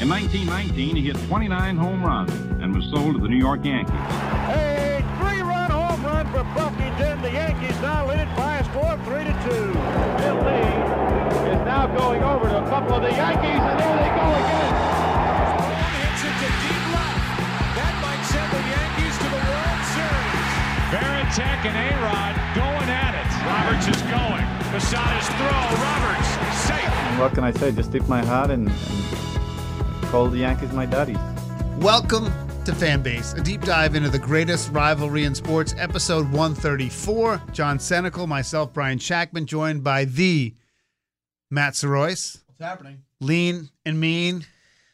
In 1919, he hit 29 home runs and was sold to the New York Yankees. A three-run home run for Buffington. The Yankees now lead it by a score of three to two. Bill Lee is now going over to a couple of the Yankees, and there they go again. hits it to deep left. That might send the Yankees to the World Series. Varitek and A-Rod going at it. Roberts is going. Posada's throw. Roberts safe. What can I say? Just tip my hat and, and call the Yankees my daddies. Welcome to Fanbase, a deep dive into the greatest rivalry in sports, episode 134. John Senecal, myself, Brian Shactman, joined by the Matt Sorois. What's happening? Lean and mean.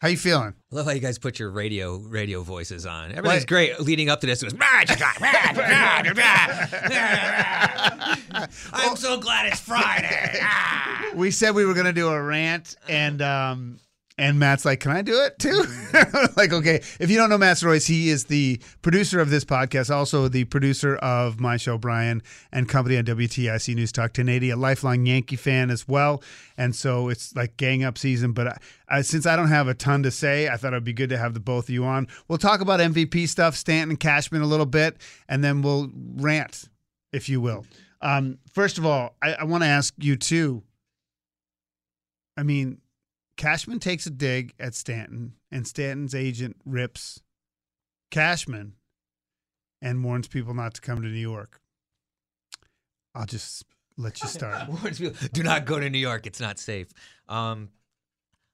How you feeling? I love how you guys put your radio radio voices on. Everything's what? great leading up to this. It was I'm so glad it's Friday. we said we were going to do a rant, and um, and Matt's like, "Can I do it too?" like, okay. If you don't know Matt Royce, he is the producer of this podcast, also the producer of my show, Brian and Company on WTIC News Talk 1080, a lifelong Yankee fan as well. And so it's like gang up season. But I, I, since I don't have a ton to say, I thought it'd be good to have the both of you on. We'll talk about MVP stuff, Stanton and Cashman a little bit, and then we'll rant, if you will. Um, first of all, I, I want to ask you too. I mean, Cashman takes a dig at Stanton, and Stanton's agent rips Cashman and warns people not to come to New York. I'll just let you start. warns people, do not go to New York. It's not safe. Um,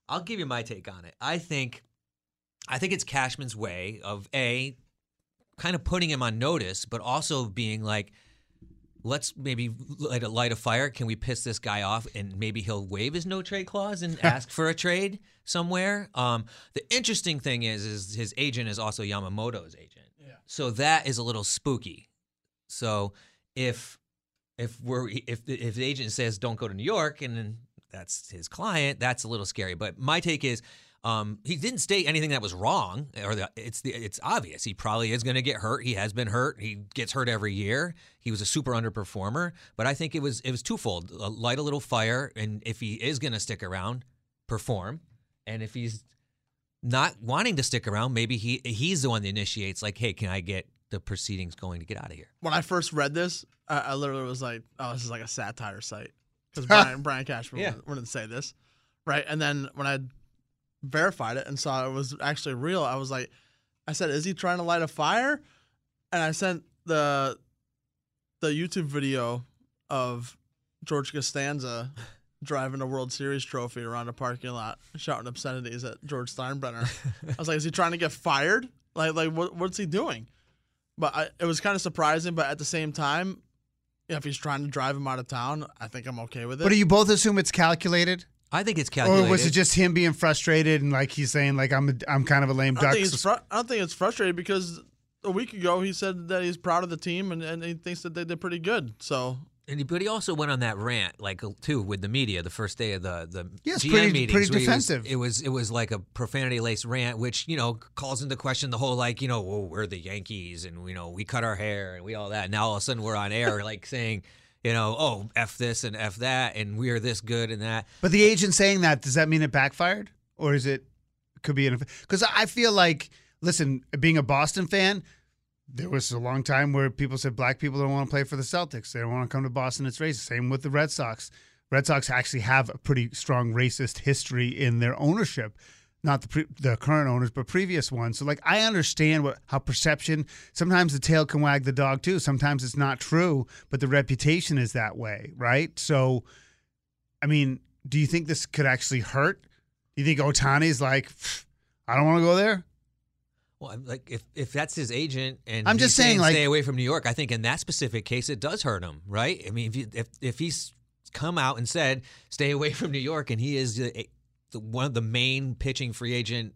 I'll give you my take on it. I think, I think it's Cashman's way of a kind of putting him on notice, but also being like, let's maybe light a, light a fire. Can we piss this guy off and maybe he'll waive his no trade clause and ask for a trade somewhere? Um, the interesting thing is, is his agent is also Yamamoto's agent. Yeah. So that is a little spooky. So if if we're if the, if the agent says don't go to New York and then that's his client, that's a little scary. But my take is um, he didn't state anything that was wrong, or the, it's the, it's obvious he probably is going to get hurt. He has been hurt. He gets hurt every year. He was a super underperformer, but I think it was it was twofold: light a little fire, and if he is going to stick around, perform, and if he's not wanting to stick around, maybe he he's the one that initiates, like, hey, can I get the proceedings going to get out of here? When I first read this, I, I literally was like, oh, this is like a satire site because Brian Brian Cashman yeah. wouldn't say this, right? And then when I verified it and saw it was actually real, I was like, I said, "Is he trying to light a fire?" And I sent the the YouTube video of George Costanza driving a World Series trophy around a parking lot, shouting obscenities at George Steinbrenner. I was like, "Is he trying to get fired? Like, like what, what's he doing?" But I, it was kind of surprising. But at the same time, if he's trying to drive him out of town, I think I'm okay with it. But do you both assume it's calculated? I think it's calculated. Or was it just him being frustrated and like he's saying like I'm a, I'm kind of a lame I duck? Think fr- I don't think it's frustrated because a week ago he said that he's proud of the team and, and he thinks that they did pretty good. So. And he, but he also went on that rant, like uh, too, with the media the first day of the the yes, GM pretty, meetings. pretty defensive. Was, it was it was like a profanity laced rant, which you know calls into question the whole like you know well, we're the Yankees and you know we cut our hair and we all that. Now all of a sudden we're on air like saying you know, oh, F this and F that, and we're this good and that. But the agent saying that, does that mean it backfired? Or is it, could be, because I feel like, listen, being a Boston fan, there was a long time where people said black people don't want to play for the Celtics. They don't want to come to Boston. It's racist. Same with the Red Sox. Red Sox actually have a pretty strong racist history in their ownership. Not the pre- the current owners, but previous ones. So like I understand what how perception. Sometimes the tail can wag the dog too. Sometimes it's not true, but the reputation is that way, right? So, I mean, do you think this could actually hurt? Do you think Ohtani's like, I don't want to go there? Well, I'm like if if that's his agent and I'm he's just saying, like- stay away from New York, I think in that specific case it does hurt him, right? I mean, if you, if if he's come out and said stay away from New York, and he is the, the one of the main pitching free agent,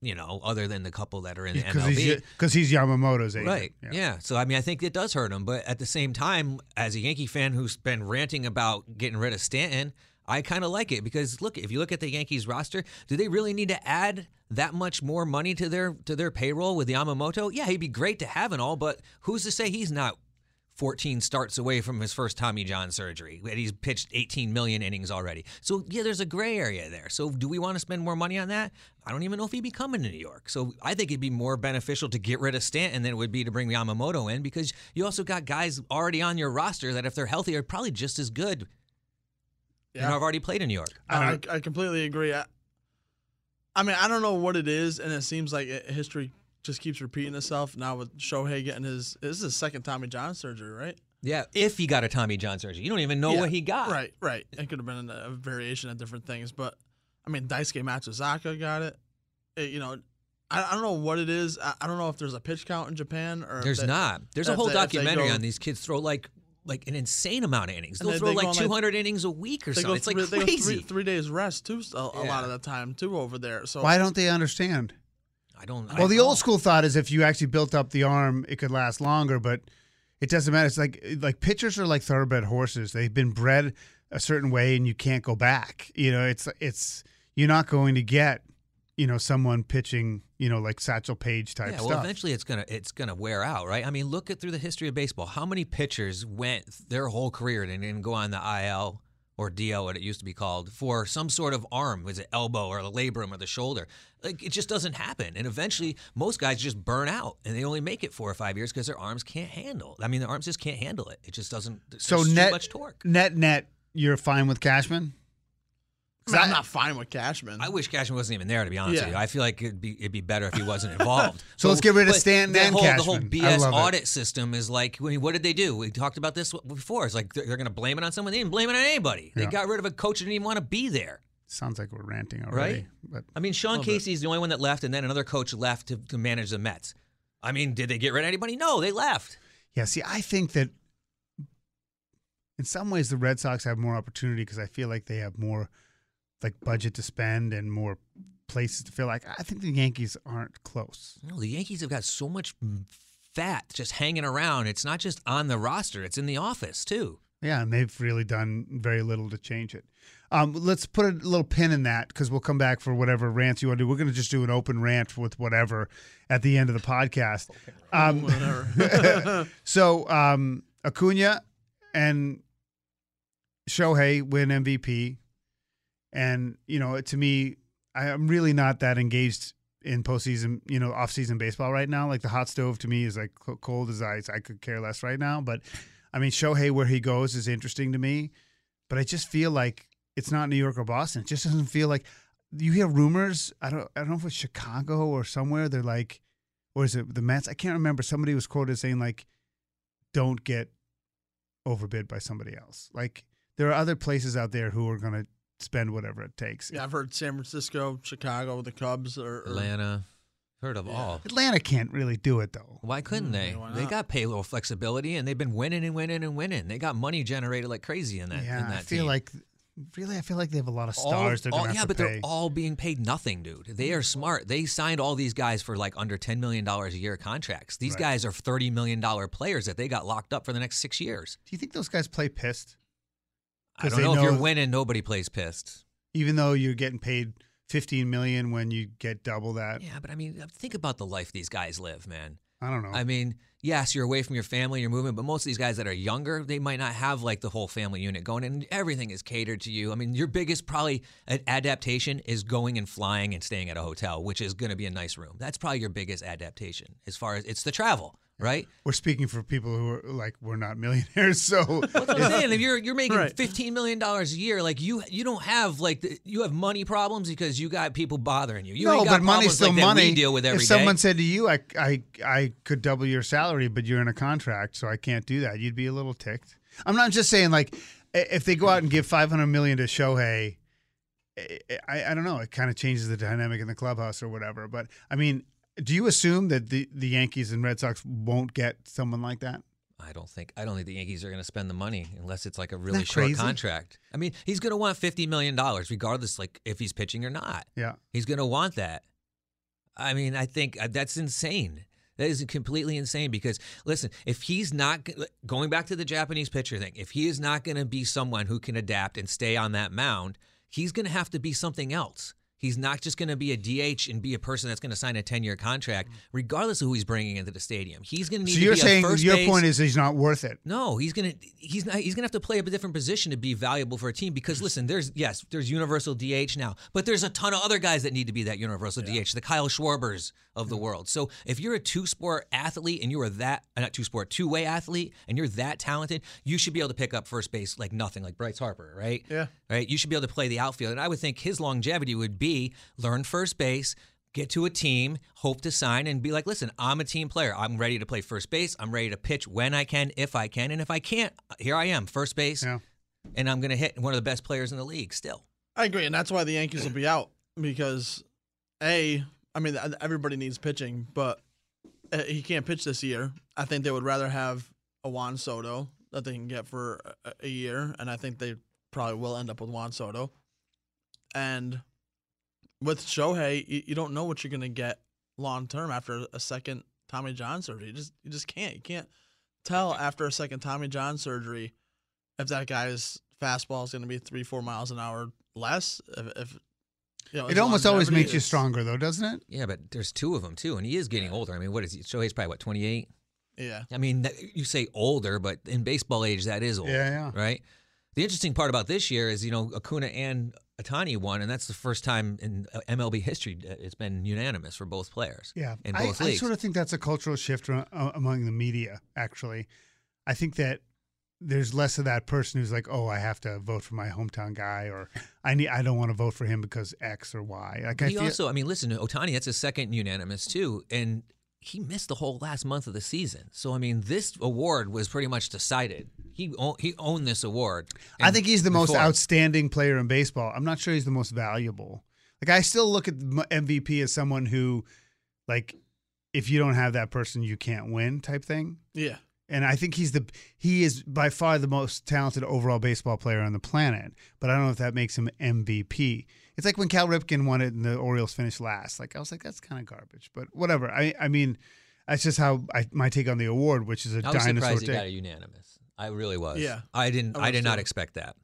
you know, other than the couple that are in the MLB, because he's Yamamoto's agent, Right. Yeah. So I mean, I think it does hurt him, but at the same time, as a Yankee fan who's been ranting about getting rid of Stanton, I kind of like it because look, if you look at the Yankees roster, do they really need to add that much more money to their to their payroll with Yamamoto? Yeah, he'd be great to have and all, but who's to say he's not 14 starts away from his first Tommy John surgery. And he's pitched 18 million innings already. So, yeah, there's a gray area there. So, do we want to spend more money on that? I don't even know if he'd be coming to New York. So, I think it'd be more beneficial to get rid of Stanton than it would be to bring Yamamoto in because you also got guys already on your roster that, if they're healthy, are probably just as good and Yeah. have already played in New York. Um, I, I completely agree. I, I mean, I don't know what it is, and it seems like it, history just keeps repeating itself. Now with Shohei getting his, this is his second Tommy John surgery, right? Yeah, if he got a Tommy John surgery. You don't even know Yeah, what he got. Right, right. It could have been a, a variation of different things, but I mean, Daisuke Matsuzaka got it. It- you know, I, I don't know what it is. I, I don't know if there's a pitch count in Japan or There's they- not. There's a whole they- documentary go- on these kids throw like like an insane amount of innings. They'll they- throw they like on, like- 200 innings a week or something. go It's like three, they crazy. three, three days rest too. A, a lot of the time too over there. So Why don't they understand? I don't. Well, the old school thought is if you actually built up the arm, it could last longer, but it doesn't matter. It's like like pitchers are like thoroughbred horses. They've been bred a certain way, and you can't go back. You know, it's it's you're not going to get you know someone pitching you know like Satchel Paige type yeah, well, stuff. eventually it's gonna it's gonna wear out, right? I mean, look at through the history of baseball. How many pitchers went their whole career and didn't go on the IL or DL, what it used to be called, for some sort of arm, was it elbow or the labrum or the shoulder? Like it just doesn't happen. And eventually, most guys just burn out and they only make it four or five years because their arms can't handle. I mean, their arms just can't handle it. It just doesn't. So too net much torque. net net, you're fine with Cashman. I mean, I'm not fine with Cashman. I wish Cashman wasn't even there. To be honest Yeah. with you, I feel like it'd be it'd be better if he wasn't involved. So let's get rid of Stan Stanton that and whole, The whole BS love it. audit system is like, I mean, what did they do? We talked about this before. It's like they're, they're going to blame it on someone. They didn't blame it on anybody. They Yeah. got rid of a coach that didn't even want to be there. Sounds like we're ranting already. Right? But I mean, Sean Casey is the only one that left, and then another coach left to, to manage the Mets. I mean, did they get rid of anybody? No, they left. Yeah, see, I think that in some ways the Red Sox have more opportunity because I feel like they have more like budget to spend and more places to feel like I think the Yankees aren't close. No, the Yankees have got so much fat just hanging around. It's not just on the roster; it's in the office too. Yeah, and they've really done very little to change it. Um, let's put a little pin in that because we'll come back for whatever rants you want to do. We're going to just do an open rant with whatever at the end of the podcast. Um, so um, Acuna and Shohei win MVP, and you know, to me, I'm really not that engaged in postseason, you know, off-season baseball right now. Like the hot stove to me is like cold as ice. I could care less right now, but I mean, Shohei where he goes is interesting to me, but I just feel like it's not New York or Boston. It just doesn't feel like you hear rumors. I don't. I don't know if it's Chicago or somewhere. They're like, or is it the Mets? I can't remember. Somebody was quoted saying like, "Don't get overbid by somebody else." Like there are other places out there who are going to spend whatever it takes. yeah, I've heard San Francisco, Chicago, the Cubs, or, or Atlanta, heard of all. Atlanta can't really do it though. Why couldn't mm, they? why They got payroll flexibility, and they've been winning and winning and winning. They got money generated like crazy in that. yeah, in that I feel team. like really, I feel like they have a lot of All- stars. they're all- going yeah, have but to they're all being paid nothing, dude. They are smart. They signed all these guys for like under ten million dollars a year contracts. These Right. guys are thirty million dollar players that they got locked up for the next six years. do you think those guys play pissed? I 'Cause don't they know, if you're winning, nobody plays pissed. Even though you're getting paid 15 million when you get double that. Yeah, but I mean, think about the life these guys live, man. I don't know. I mean, yes, you're away from your family, you're moving, but most of these guys that are younger, they might not have like the whole family unit going, and everything is catered to you. I mean, your biggest probably adaptation is going and flying and staying at a hotel, which is going to be a nice room. That's probably your biggest adaptation as far as it's the travel, right? We're speaking for people who are like we're not millionaires, so That's what I'm saying. If you're you're making Right. fifteen million dollars a year, like you you don't have like the, you have money problems because you got people bothering you. You no, ain't got but money's still like money. deal with every if day. someone said to you, I, I, I could double your salary, but you're in a contract, so I can't do that, you'd be a little ticked. I'm not just saying like if they go out and give 500 million to Shohei, I, I, I don't know. It kind of changes the dynamic in the clubhouse or whatever. But I mean, do you assume that the, the Yankees and Red Sox won't get someone like that? I don't think I don't think the Yankees are going to spend the money unless it's like a really short crazy? contract. I mean, he's going to want fifty million dollars regardless, like if he's pitching or not. Yeah. He's going to want that. I mean, I think uh, that's insane. That is completely insane because listen, if he's not going back to the Japanese pitcher thing, if he is not going to be someone who can adapt and stay on that mound, he's going to have to be something else. He's not just going to be a DH and be a person that's going to sign a 10-year contract regardless of who he's bringing into the stadium. He's going to need So you're be saying a first your base. point is he's not worth it. No, he's gonna he's not he's gonna have to play a different position to be valuable for a team because listen, there's yes, there's universal DH now, but there's a ton of other guys that need to be that universal DH, the Kyle Schwarbers of the world. So if you're a two sport athlete and you are that uh, not two sport, two way athlete and you're that talented, you should be able to pick up first base like nothing, like Bryce Harper, right? Yeah. Right? You should be able to play the outfield. And I would think his longevity would be learn first base, get to a team, hope to sign, and be like, listen, I'm a team player. I'm ready to play first base. I'm ready to pitch when I can, if I can. And if I can't, here I am, first base. Yeah. And I'm going to hit one of the best players in the league still. I agree, and that's why the Yankees will be out because, a, I mean, everybody needs pitching, but uh, he can't pitch this year. I think they would rather have a Juan Soto that they can get for a, a year, and I think they probably will end up with Juan Soto. And with Shohei, you, you don't know what you're gonna get long term after a second Tommy John surgery. You just you just can't. You can't tell after a second Tommy John surgery if that guy's fastball is gonna be three four miles an hour less. If, if you know, It almost always longevity makes you stronger, though, doesn't it? Yeah, but there's two of them too, and he is getting older. I mean, what is he? Shohei's probably what 28. Yeah. I mean, that, you say older, but in baseball age, that is old. Yeah, yeah. Right. The interesting part about this year is, you know, Acuna and Ohtani won, and that's the first time in uh, MLB history it's been unanimous for both players. Yeah, in I, both I leagues. sort of think that's a cultural shift among the media. Actually, I think that there's less of that person who's like, "Oh, I have to vote for my hometown guy," or "I need, I don't want to vote for him because X or Y." Like, I he feel, also, I mean, listen, Ohtani, that's his second unanimous too, and he missed the whole last month of the season. So, I mean, this award was pretty much decided. He own, he owned this award. I think he's the most outstanding player in baseball. I'm not sure he's the most valuable. Like, I still look at MVP as someone who, like, if you don't have that person, you can't win, type thing. Yeah. And I think he's the he is by far the most talented overall baseball player on the planet. But I don't know if that makes him MVP. It's like when Cal Ripken won it and the Orioles finished last. Like I was like, that's kind of garbage. But whatever. I I mean, that's just how I, my take on the award, which is a I was dinosaur surprised he take. got a unanimous. I really was. Yeah. I didn't. I I, did not expect that.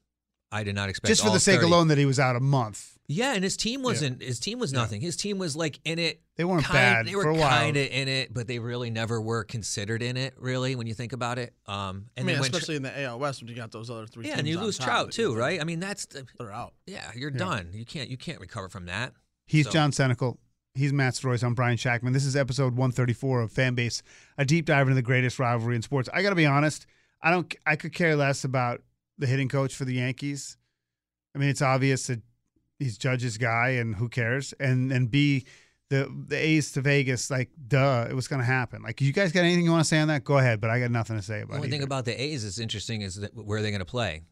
I did not expect just for all the sake 30. alone that he was out a month. Yeah, and his team wasn't. His team was nothing. His team was like in it. They weren't kind, bad They were for a while. kind of in it, but they really never were considered in it. Really, when you think about it. Um, I and mean, then when Tr- especially in the AL West when you got those other three. yeah, teams and you lose top, Trout too, right? I mean, that's the, They're out. yeah, you're Yeah. done. You can't you can't recover from that. He's So- John Senecal. He's Matt Royce. I'm Brian Shactman. This is episode 134 of Fanbase, a deep dive into the greatest rivalry in sports. I got to be honest. I don't. I could care less about the hitting coach for the Yankees. I mean, it's obvious that he's Judge's guy, and who cares? And and B, the the A's to Vegas, like, duh, it was going to happen. Like, you guys got anything you want to say on that? Go ahead, but I got nothing to say The about only it. thing about the A's that's interesting is that where they're going to play.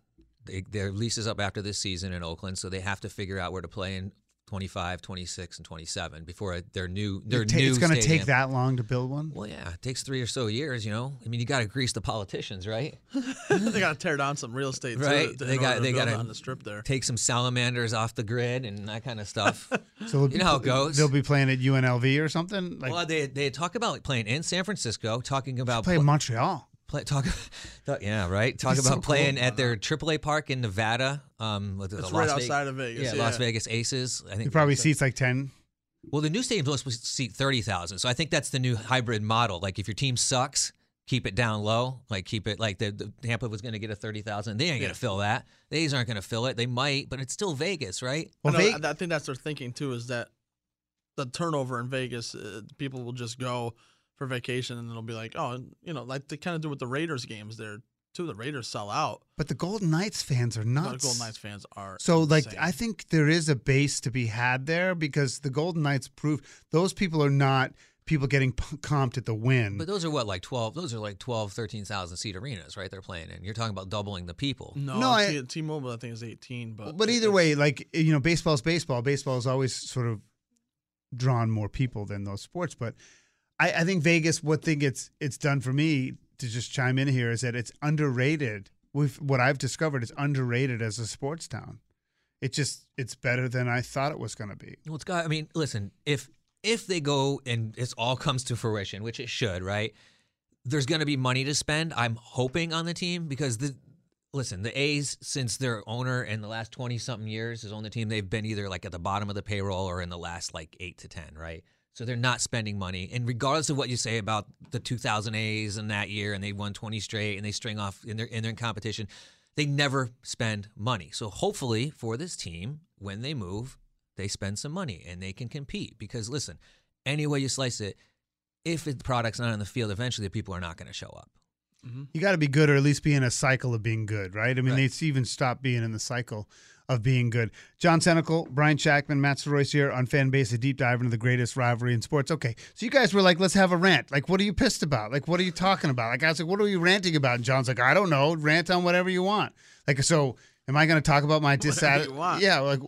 They, their lease is up after this season in Oakland, so they have to figure out where to play in 25, 26, and 27 before their new their It ta- new. it's going to take that long to build one. Well, yeah, it takes three or so years. You know, I mean, you got to grease the politicians, right? they got to tear down some real estate Right. to- They in got- to they build gotta on the strip there. Take some salamanders off the grid and that kind of stuff. So you be- know how it goes. They'll be playing at UNLV or something. Like, well, they they talk about playing in San Francisco, talking about play in Montreal. Play, talk, talk, yeah, right. Talk be about so playing cool. at their AAA park in Nevada. Um, with the It's Las right Ve- outside of Vegas, Yeah, Las. Vegas Aces. I think It probably seats like 10. Well, the new stadium's supposed to seat thirty thousand, so I think that's the new hybrid model. Like, if your team sucks, keep it down low. Like, keep it like the, the Tampa was going to get a thirty thousand. They ain't going to fill that. The A's aren't going to fill it. They might, but it's still Vegas, right? I, Well, know, Ve- I- I think that's their thinking too. Is that the turnover in Vegas, uh, people will just go for vacation, and it'll be like, oh, you know, like they kind of do with the Raiders games there too. The Raiders sell out. But the Golden Knights fans are No, nuts. the Golden Knights fans are So, like. I think there is a base to be had there because the Golden Knights prove those people are not people getting p- comped at the Wynn. But those are what, like 12, those are like 12, 13,000 seat arenas, right? They're playing in. You're talking about doubling the people. no, No, I- T- T-Mobile I think is 18, but But either way, like you know, baseball's baseball. Baseball has always sort of drawn more people than those sports. But I, I think Vegas. What thing it's it's done for me to just chime in here is that it's underrated. With what I've discovered, it's underrated as a sports town. It just it's better than I thought it was going to be. Well, it's got. I mean, listen. If if they go and it all comes to fruition, which it should, right? There's going to be money to spend. I'm hoping on the team because the listen, the A's since their owner in the last twenty something years has owned the team, they've been either like at the bottom of the payroll or in the last like eight to ten, right? So they're not spending money, and regardless of what you say about the 2000 A's and that year, and they won 20 straight, and they string off in their in their competition, they never spend money. So hopefully for this team, when they move, they spend some money and they can compete. Because listen, any way you slice it, if the product's not on the field, eventually the people are not going to show up. Mm-hmm. You got to be good, or at least be in a cycle of being good, right? I mean, Right. they even stop being in the cycle of being good. John Senecal, Brian Shactman, Matt Soroyce here on Fan Base, a deep dive into the greatest rivalry in sports. Okay, so you guys were like, let's have a rant. Like, what are you pissed about? Like, what are you talking about? Like, I was like, what are you ranting about? And John's like, I don't know. Rant on whatever you want. Like, so am I going to talk about my dissatisfaction? Yeah, like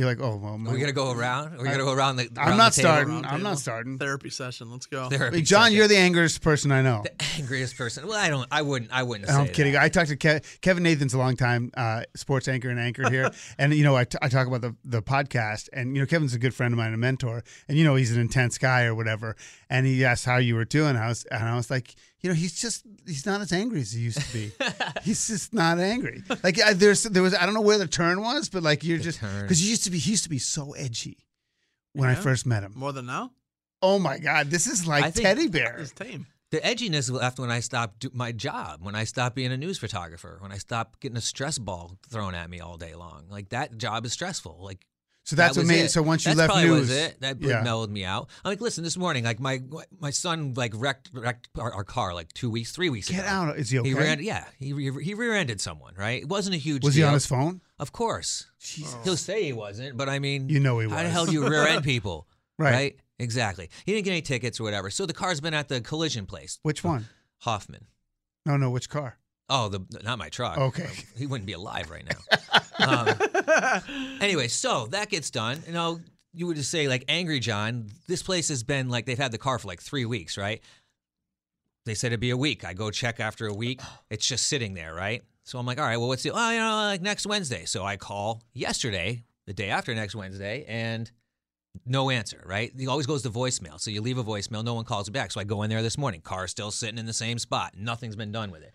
you're like, oh well. Are we gonna go around? We're we gonna go around the? I'm not the table? starting. I'm table. not starting. Therapy session. Let's go. Therapy Wait, John, session. you're the angriest person I know. The angriest person. Well, I don't. I wouldn't. I wouldn't. I'm say kidding. that. I talked to Kev, Kevin Nathan's a long time uh, sports anchor and anchor here, and you know I, t- I talk about the the podcast, and you know Kevin's a good friend of mine, and a mentor, and you know he's an intense guy or whatever, and he asked how you were doing. I was and I was like, you know, he's just he's not as angry as he used to be. he's just not angry. Like I, there's there was I don't know where the turn was, but like you're The just because he used to be he used to be so edgy when I first met him. More than now. Oh my god, this is like I teddy bear. It's tame. The edginess left when I stopped my job, when I stopped being a news photographer, when I stopped getting a stress ball thrown at me all day long. Like that job is stressful. Like So that's that what made it. so once you That's left probably news, was it. That yeah. mellowed me out. I'm like, listen, this morning, like my my son like wrecked wrecked our, our car like two weeks, three weeks ago. Get ago. out! Is he okay? He ran, yeah, he re- he rear-ended someone, right? It wasn't a huge. was he on his phone? Of course, he'll say he wasn't, but I mean, You know he was. How the hell do you rear-end people? Right. Exactly. He didn't get any tickets or whatever. So the car's been at the collision place. Which one? Hoffman. No, no, which car? Oh, the not my truck. Okay. He wouldn't be alive right now. um, anyway, so that gets done. You know, you would just say like Angry John. This place has been like they've had the car for like three weeks, right? They said it'd be a week. I go check after a week. It's just sitting there, right? So I'm like, all right, well, what's the? Oh, you know, like next Wednesday. So I call yesterday, the day after next Wednesday, and no answer, right? He always goes to voicemail. So you leave a voicemail, no one calls you back. So I go in there this morning, car still sitting in the same spot. Nothing's been done with it.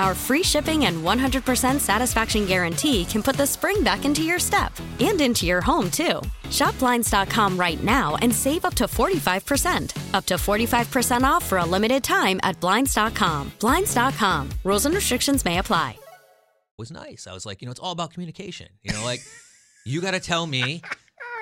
Our free shipping and 100% satisfaction guarantee can put the spring back into your step and into your home, too. Shop Blinds.com right now and save up to 45%. Up to 45% off for a limited time at Blinds.com. Blinds.com. Rules and restrictions may apply. It was nice. I was like, you know, it's all about communication. You know, like you got to tell me,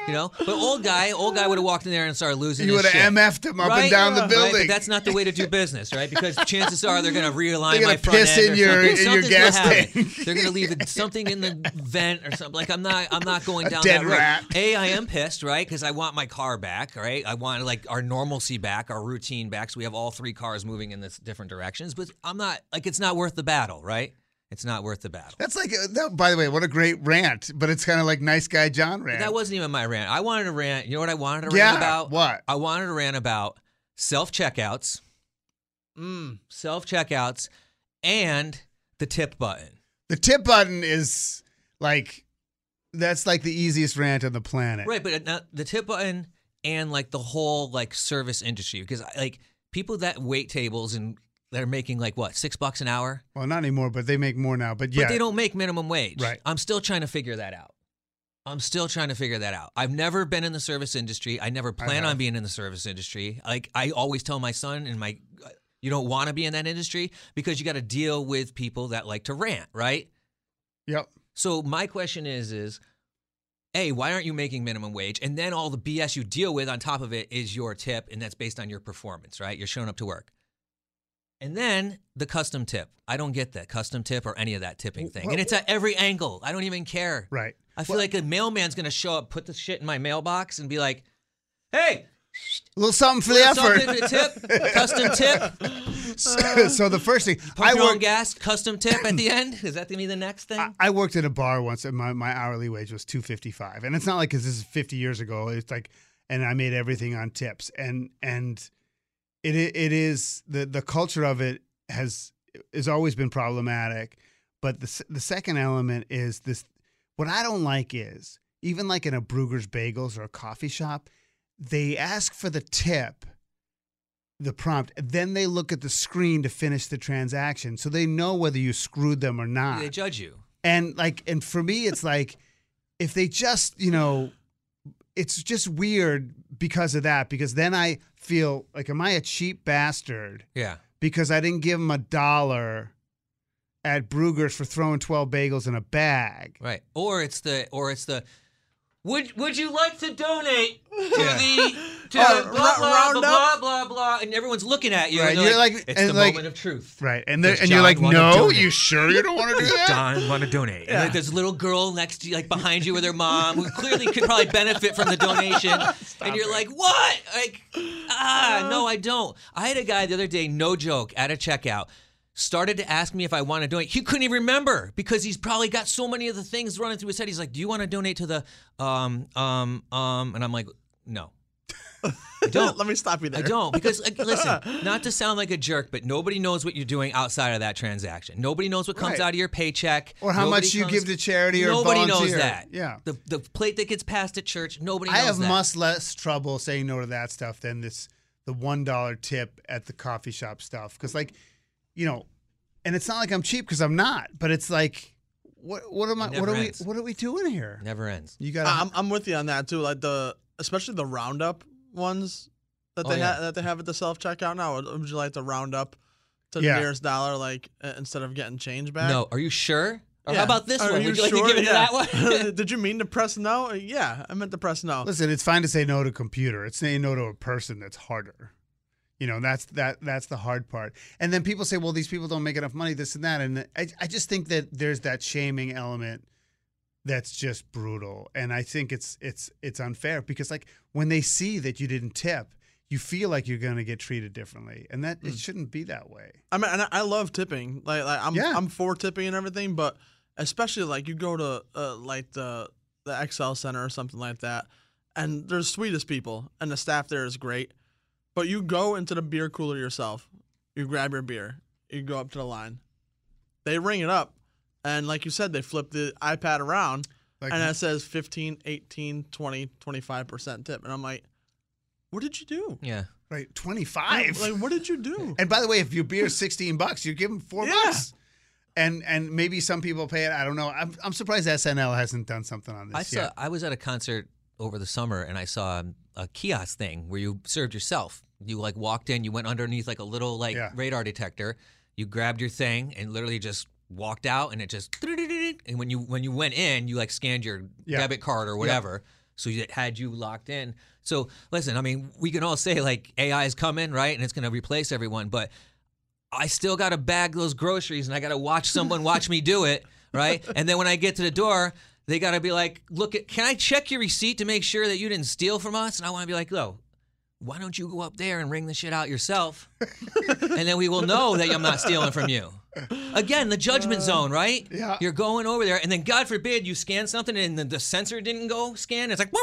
you know. But old guy, old guy would have walked in there and started losing. You would have. MF'd him up and Right? down the Right, building. but that's not the way to do business, right? Because chances are they're going to realign They're my front piss end in your- in your gas happen. tank. They're going to leave something in the vent or something. Like I'm not, I'm not going down that road. A, I am pissed, right? Because I want my car back, right? I want like our normalcy back, our routine back. So we have all three cars moving in this different directions. But I'm not like it's not worth the battle, right? It's not worth the battle. That's like, uh, that, by the way, what a great rant. But it's kind of like nice guy John rant. That wasn't even my rant. I wanted to rant. You know what I wanted to Yeah, rant about? what? I wanted to rant about self checkouts, Mm. self checkouts, and the tip button. The tip button is like, that's like the easiest rant on the planet. Right, but not the tip button and like the whole like service industry because like people that wait tables and that are making like what six bucks an hour, Well, not anymore, but they make more now. But yeah. but they don't make minimum wage. Right. I'm still trying to figure that out. I'm still trying to figure that out. I've never been in the service industry. I never plan have. on being in the service industry. Like I always tell my son and my uh, you don't want to be in that industry because you got to deal with people that like to rant, right? Yep. So my question is is A, why aren't you making minimum wage? And then all the BS you deal with on top of it is your tip and that's based on your performance, right? You're showing up to work. And then the custom tip. I don't get that custom tip or any of that tipping thing. And it's at every angle. I don't even care. Right. I feel like a mailman's going to show up, put the shit in my mailbox and be like, "Hey, A little something for the effort. something tip, custom tip. so, so the first thing pump I your own gas, custom tip at the end. Is that going to be the next thing? I, I worked at a bar once, and my, my hourly wage was two fifty five, and it's not like 'cause this is fifty years ago. It's like, and I made everything on tips, and and it it is the the culture of it has has always been problematic, but the the second element is this. What I don't like is even like in a Bruegger's Bagels or a coffee shop, they ask for the tip the prompt. Then they look at the screen to finish the transaction, so they know whether you screwed them or not. they judge you. And like, and for me, it's like if they just, you know, it's just weird because of that. Because then I feel like, am I a cheap bastard? Yeah. Because I didn't give him a dollar at Bruegger's for throwing twelve bagels in a bag. Right. Or it's the or it's the would would you like to donate to Yeah. the to Uh, the blah blah, blah round blah up. blah blah and everyone's looking at you Right, and you're like, like- it's and the like- moment of truth. Right. And they're, Does and you're John like, wanna no, donate?" you sure you don't want to do that? Don want to donate. And like there's a little girl next to you, like behind you with her mom, who clearly could probably benefit from the donation. and you're like, what? Like, ah, no, I don't. I had a guy the other day, no joke, at a checkout, started to ask me if I want to donate. He couldn't even remember because he's probably got so many of the things running through his head. He's like, do you want to donate to the um um um? And I'm like, no. I don't. Let me stop you there. I don't because like, listen, not to sound like a jerk, but nobody knows what you're doing outside of that transaction. Nobody knows what comes Right. out of your paycheck Or how Nobody much you comes- give to charity or nobody knows that. Yeah. the the plate that gets passed at church, nobody I have that. much less trouble saying no to that stuff than this the one dollar tip at the coffee shop stuff because like you know, and it's not like I'm cheap because I'm not, but it's like what what am I what are never we what are we doing here? Never ends. You got I'm, I'm with you on that too. Like the especially the roundup ones that Oh, they yeah. ha- that they have at the self checkout now. Would, would you like to round up to Yeah. the nearest dollar, like uh, instead of getting change back? No, are you sure? Or Yeah. how about this Are one? you Would you like sure? to give it Yeah. to that one? Did you mean to press no? Yeah, I meant to press no. Listen, it's fine to say no to computer. It's saying no to a person that's harder. You know, that's that that's the hard part. And then people say, well, these people don't make enough money, this and that. And I, I just think that there's that shaming element that's just brutal. And I think it's it's it's unfair because like when they see that you didn't tip, you feel like you're gonna get treated differently. And that it shouldn't be that way. I mean, and I- love tipping. Like, like I'm Yeah. I'm for tipping and everything, but especially like you go to uh, like the the XL Center or something like that, and there's sweetest people, and the staff there is great. But you go into the beer cooler yourself, you grab your beer, you go up to the line, they ring it up, and like you said, they flip the iPad around, Like- and it says 15, 18, 20, 25% tip. And I'm like, what did you do? Yeah. Right, twenty five. Like, what did you do? And by the way, if your beer's sixteen bucks, you give them four Yeah. bucks. And and maybe some people pay it. I don't know. I'm, I'm surprised SNL hasn't done something on this I saw. yet. I was at a concert over the summer, and I saw a kiosk thing where you served yourself. You like walked in, you went underneath like a little like Yeah. radar detector. You grabbed your thing and literally just walked out, and it just. And when you when you went in, you like scanned your Yeah. debit card or whatever. So it had you locked in. So listen, I mean, we can all say like AI is coming, right, and it's going to replace everyone, but I still got to bag those groceries and I got to watch someone watch me do it, right? And then when I get to the door, they got to be like, "Look, at, can I check your receipt to make sure that you didn't steal from us?" And I want to be like, "No, why don't you go up there and ring the shit out yourself, and then we will know that I'm not stealing from you." Again, the judgment uh, zone, right? yeah. You're going over there, and then God forbid you scan something and the, the sensor didn't go scan. It's like.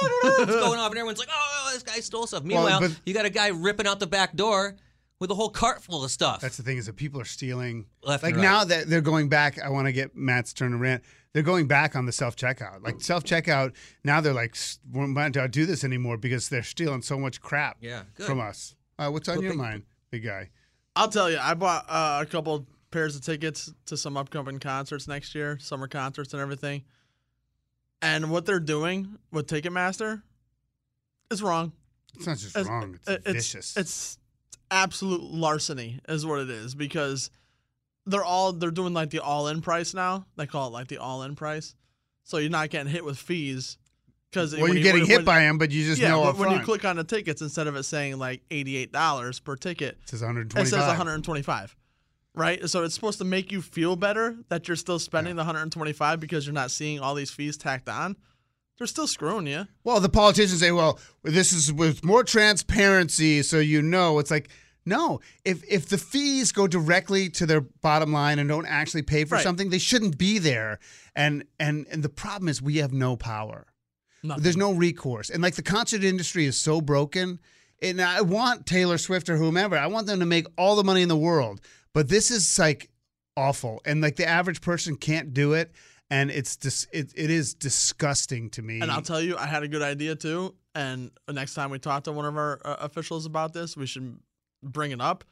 it's going off, and everyone's like, "Oh, this guy stole stuff." Meanwhile, but- you got a guy ripping out the back door with a whole cart full of stuff. That's the thing is that people are stealing. Left like right. now that they're going back, I want to get Matt's turn to rant. They're going back on the self checkout. Like self checkout now, they're like, "S- we're not to do this anymore because they're stealing so much crap Yeah, good. from us. Uh, what's on But your mind, big guy? I'll tell you, I bought uh, a couple pairs of tickets to some upcoming concerts next year, summer concerts and everything. And what they're doing with Ticketmaster is wrong. It's not just It's- wrong; it's, it's vicious. It's absolute larceny, is what it is, because they're all they're doing like the all-in price now. They call it like the all-in price, so you're not getting hit with fees. Because well, you're getting hit by them, but you just yeah, know when, up when you click on the tickets, instead of it saying like eighty-eight dollars per ticket, it says 125. it says 125 right so it's supposed to make you feel better that you're still spending the 125 because you're not seeing all these fees tacked on they're still screwing you Well, the politicians say, "Well, this is with more transparency, so you know." It's like, no. If if the fees go directly to their bottom line and don't actually pay for Right. something, they shouldn't be there. And and and the problem is we have no power. Nothing. There's no recourse, and like the concert industry is so broken. And I want Taylor Swift or whomever. I want them to make all the money in the world, but this is like awful, and like the average person can't do it. And it's dis- it, it is disgusting to me. and i'll tell you i had a good idea too and next time we talk to one of our uh, officials about this we should bring it up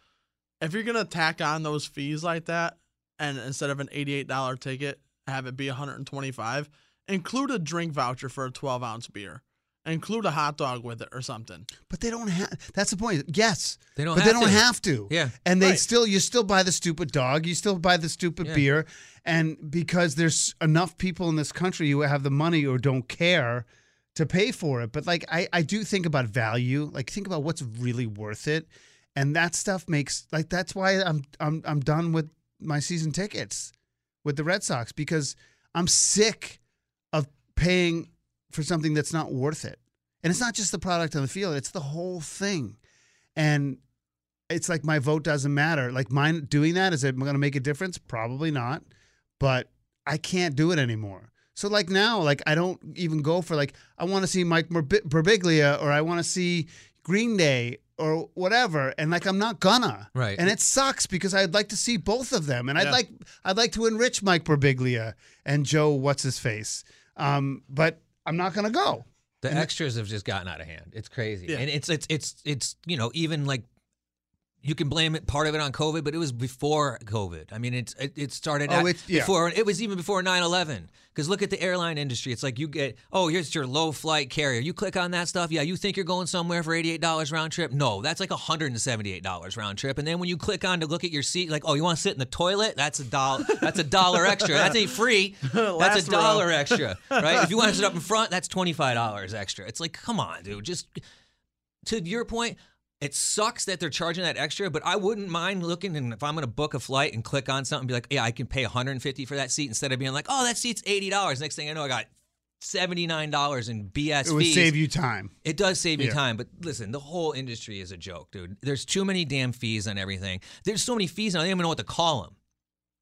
if you're going to tack on those fees like that and instead of an $88 ticket have it be 125 include a drink voucher for a 12 ounce beer include a hot dog with it or something But they don't have. That's the point. Yes, They don't But have they don't to. have to. Yeah. and they Right. still. You still buy the stupid dog. You still buy the stupid Yeah. beer, and because there's enough people in this country who have the money or don't care to pay for it. But like, I I do think about value. Like, think about what's really worth it, and that stuff makes like that's why I'm I'm I'm done with my season tickets with the Red Sox because I'm sick of paying for something that's not worth it. And it's not just the product on the field, it's the whole thing. And it's like my vote doesn't matter. Like mine doing that, is it going to make a difference? Probably not. But I can't do it anymore. So like now, like I don't even go for like I want to see Mike Birbiglia or I want to see Green Day or whatever, and like I'm not gonna. Right. And it sucks because I'd like to see both of them, and I'd Yeah. like I'd like to enrich Mike Birbiglia and Joe what's his face. Um, but I'm not gonna go. The extras have just gotten out of hand. It's crazy, Yeah. and it's it's it's it's you know even like you can blame it part of it on COVID, but it was before COVID. I mean, it's it, it started Oh, it's- yeah. before it was even before 9/11. Because look at the airline industry. It's like you get oh here's your low flight carrier. You click on that stuff. Yeah, you think you're going somewhere for eighty eight dollars round trip. No, that's like hundred and seventy eight dollars round trip. And then when you click on to look at your seat, like oh you want to sit in the toilet? That's a dollar. That's a dollar extra. That ain't free. That's a row. dollar extra, right? If you want to sit up in front, that's twenty five dollars extra. It's like come on, dude. Just to your point, it sucks that they're charging that extra, but I wouldn't mind looking and if I'm going to book a flight and click on something be like, yeah, I can pay 150 for that seat instead of being like, oh, that seat's $80. Next thing I know, I got $79 in BS It would fees. save you time. It does save you Yeah. time, but listen, the whole industry is a joke, dude. There's too many damn fees on everything. There's so many fees, and I don't even know what to call them.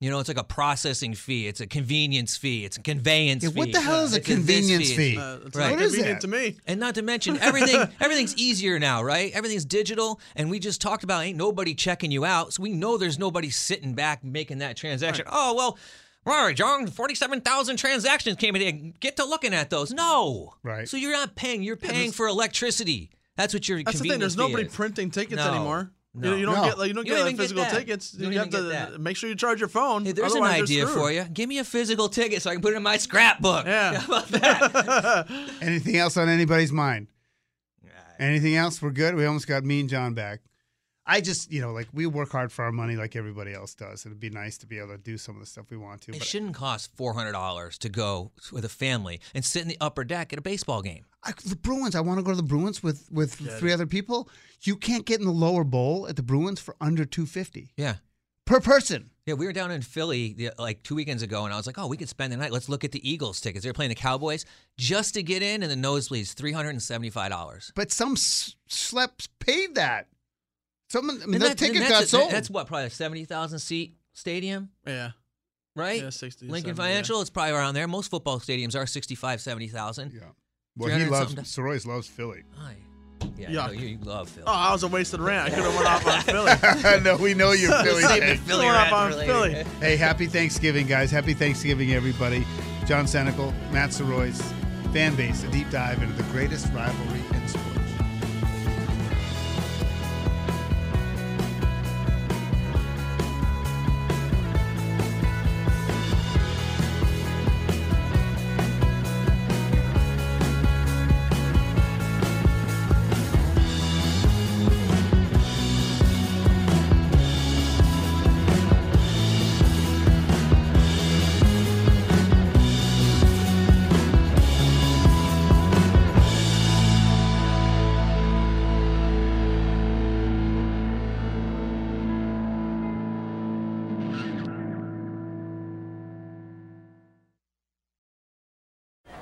You know, it's like a processing fee, it's a convenience fee, it's a conveyance Yeah, fee. what the hell is a it's this convenience fee? uh, it's Right. not What is convenient that? to me And not to mention everything everything's easier now, right? Everything's digital and we just talked about ain't nobody checking you out. So we know there's nobody sitting back making that transaction. Oh, well, All right, John, 47,000 transactions came in. Get to looking at those. No. Right. So you're not paying. You're paying for electricity. That's what your That's the thing. There's nobody is. printing tickets No. anymore. No. You, you don't No. get like you don't You get don't like even get physical tickets. You You, don't have even to get that. make sure you charge your phone. Hey, there's an idea for you. Give me a physical ticket so I can put it in my scrapbook. Yeah. How about that? Anything else on anybody's mind? Anything else? We're good. We almost got me and John back. I just, you know, like we work hard for our money like everybody else does. It'd be nice to be able to do some of the stuff we want to. It But shouldn't cost four hundred dollars to go with a family and sit in the upper deck at a baseball game. I, the Bruins, I want to go to the Bruins with with three other people. You can't get in the lower bowl at the Bruins for under two fifty Yeah. per person. Yeah, we were down in Philly the, like two weekends ago, and I was like, "Oh, we could spend the night. Let's look at the Eagles tickets. They're playing the Cowboys just to get in, and the nosebleeds three hundred and seventy-five dollars. But some s- schleps paid that. Someone, I mean, And the that- ticket got that's, sold. That's what probably a seventy thousand seat stadium, Yeah. right? Yeah, 60, Lincoln 70, Financial, it's probably around there. Most football stadiums are 65, 70,000. Yeah. well, he loves. something- Soroyce loves Philly. Aye. Yeah, Yuck. no, you, you love Philly. Oh, I was a wasted rant. I could have went off on Philly. no, we know you're Philly. Save the fan. Philly Going off on. Philly. Hey, happy Thanksgiving, guys. Happy Thanksgiving, everybody. John Senecal, Matt Soroyce, fan base, a deep dive into the greatest rivalry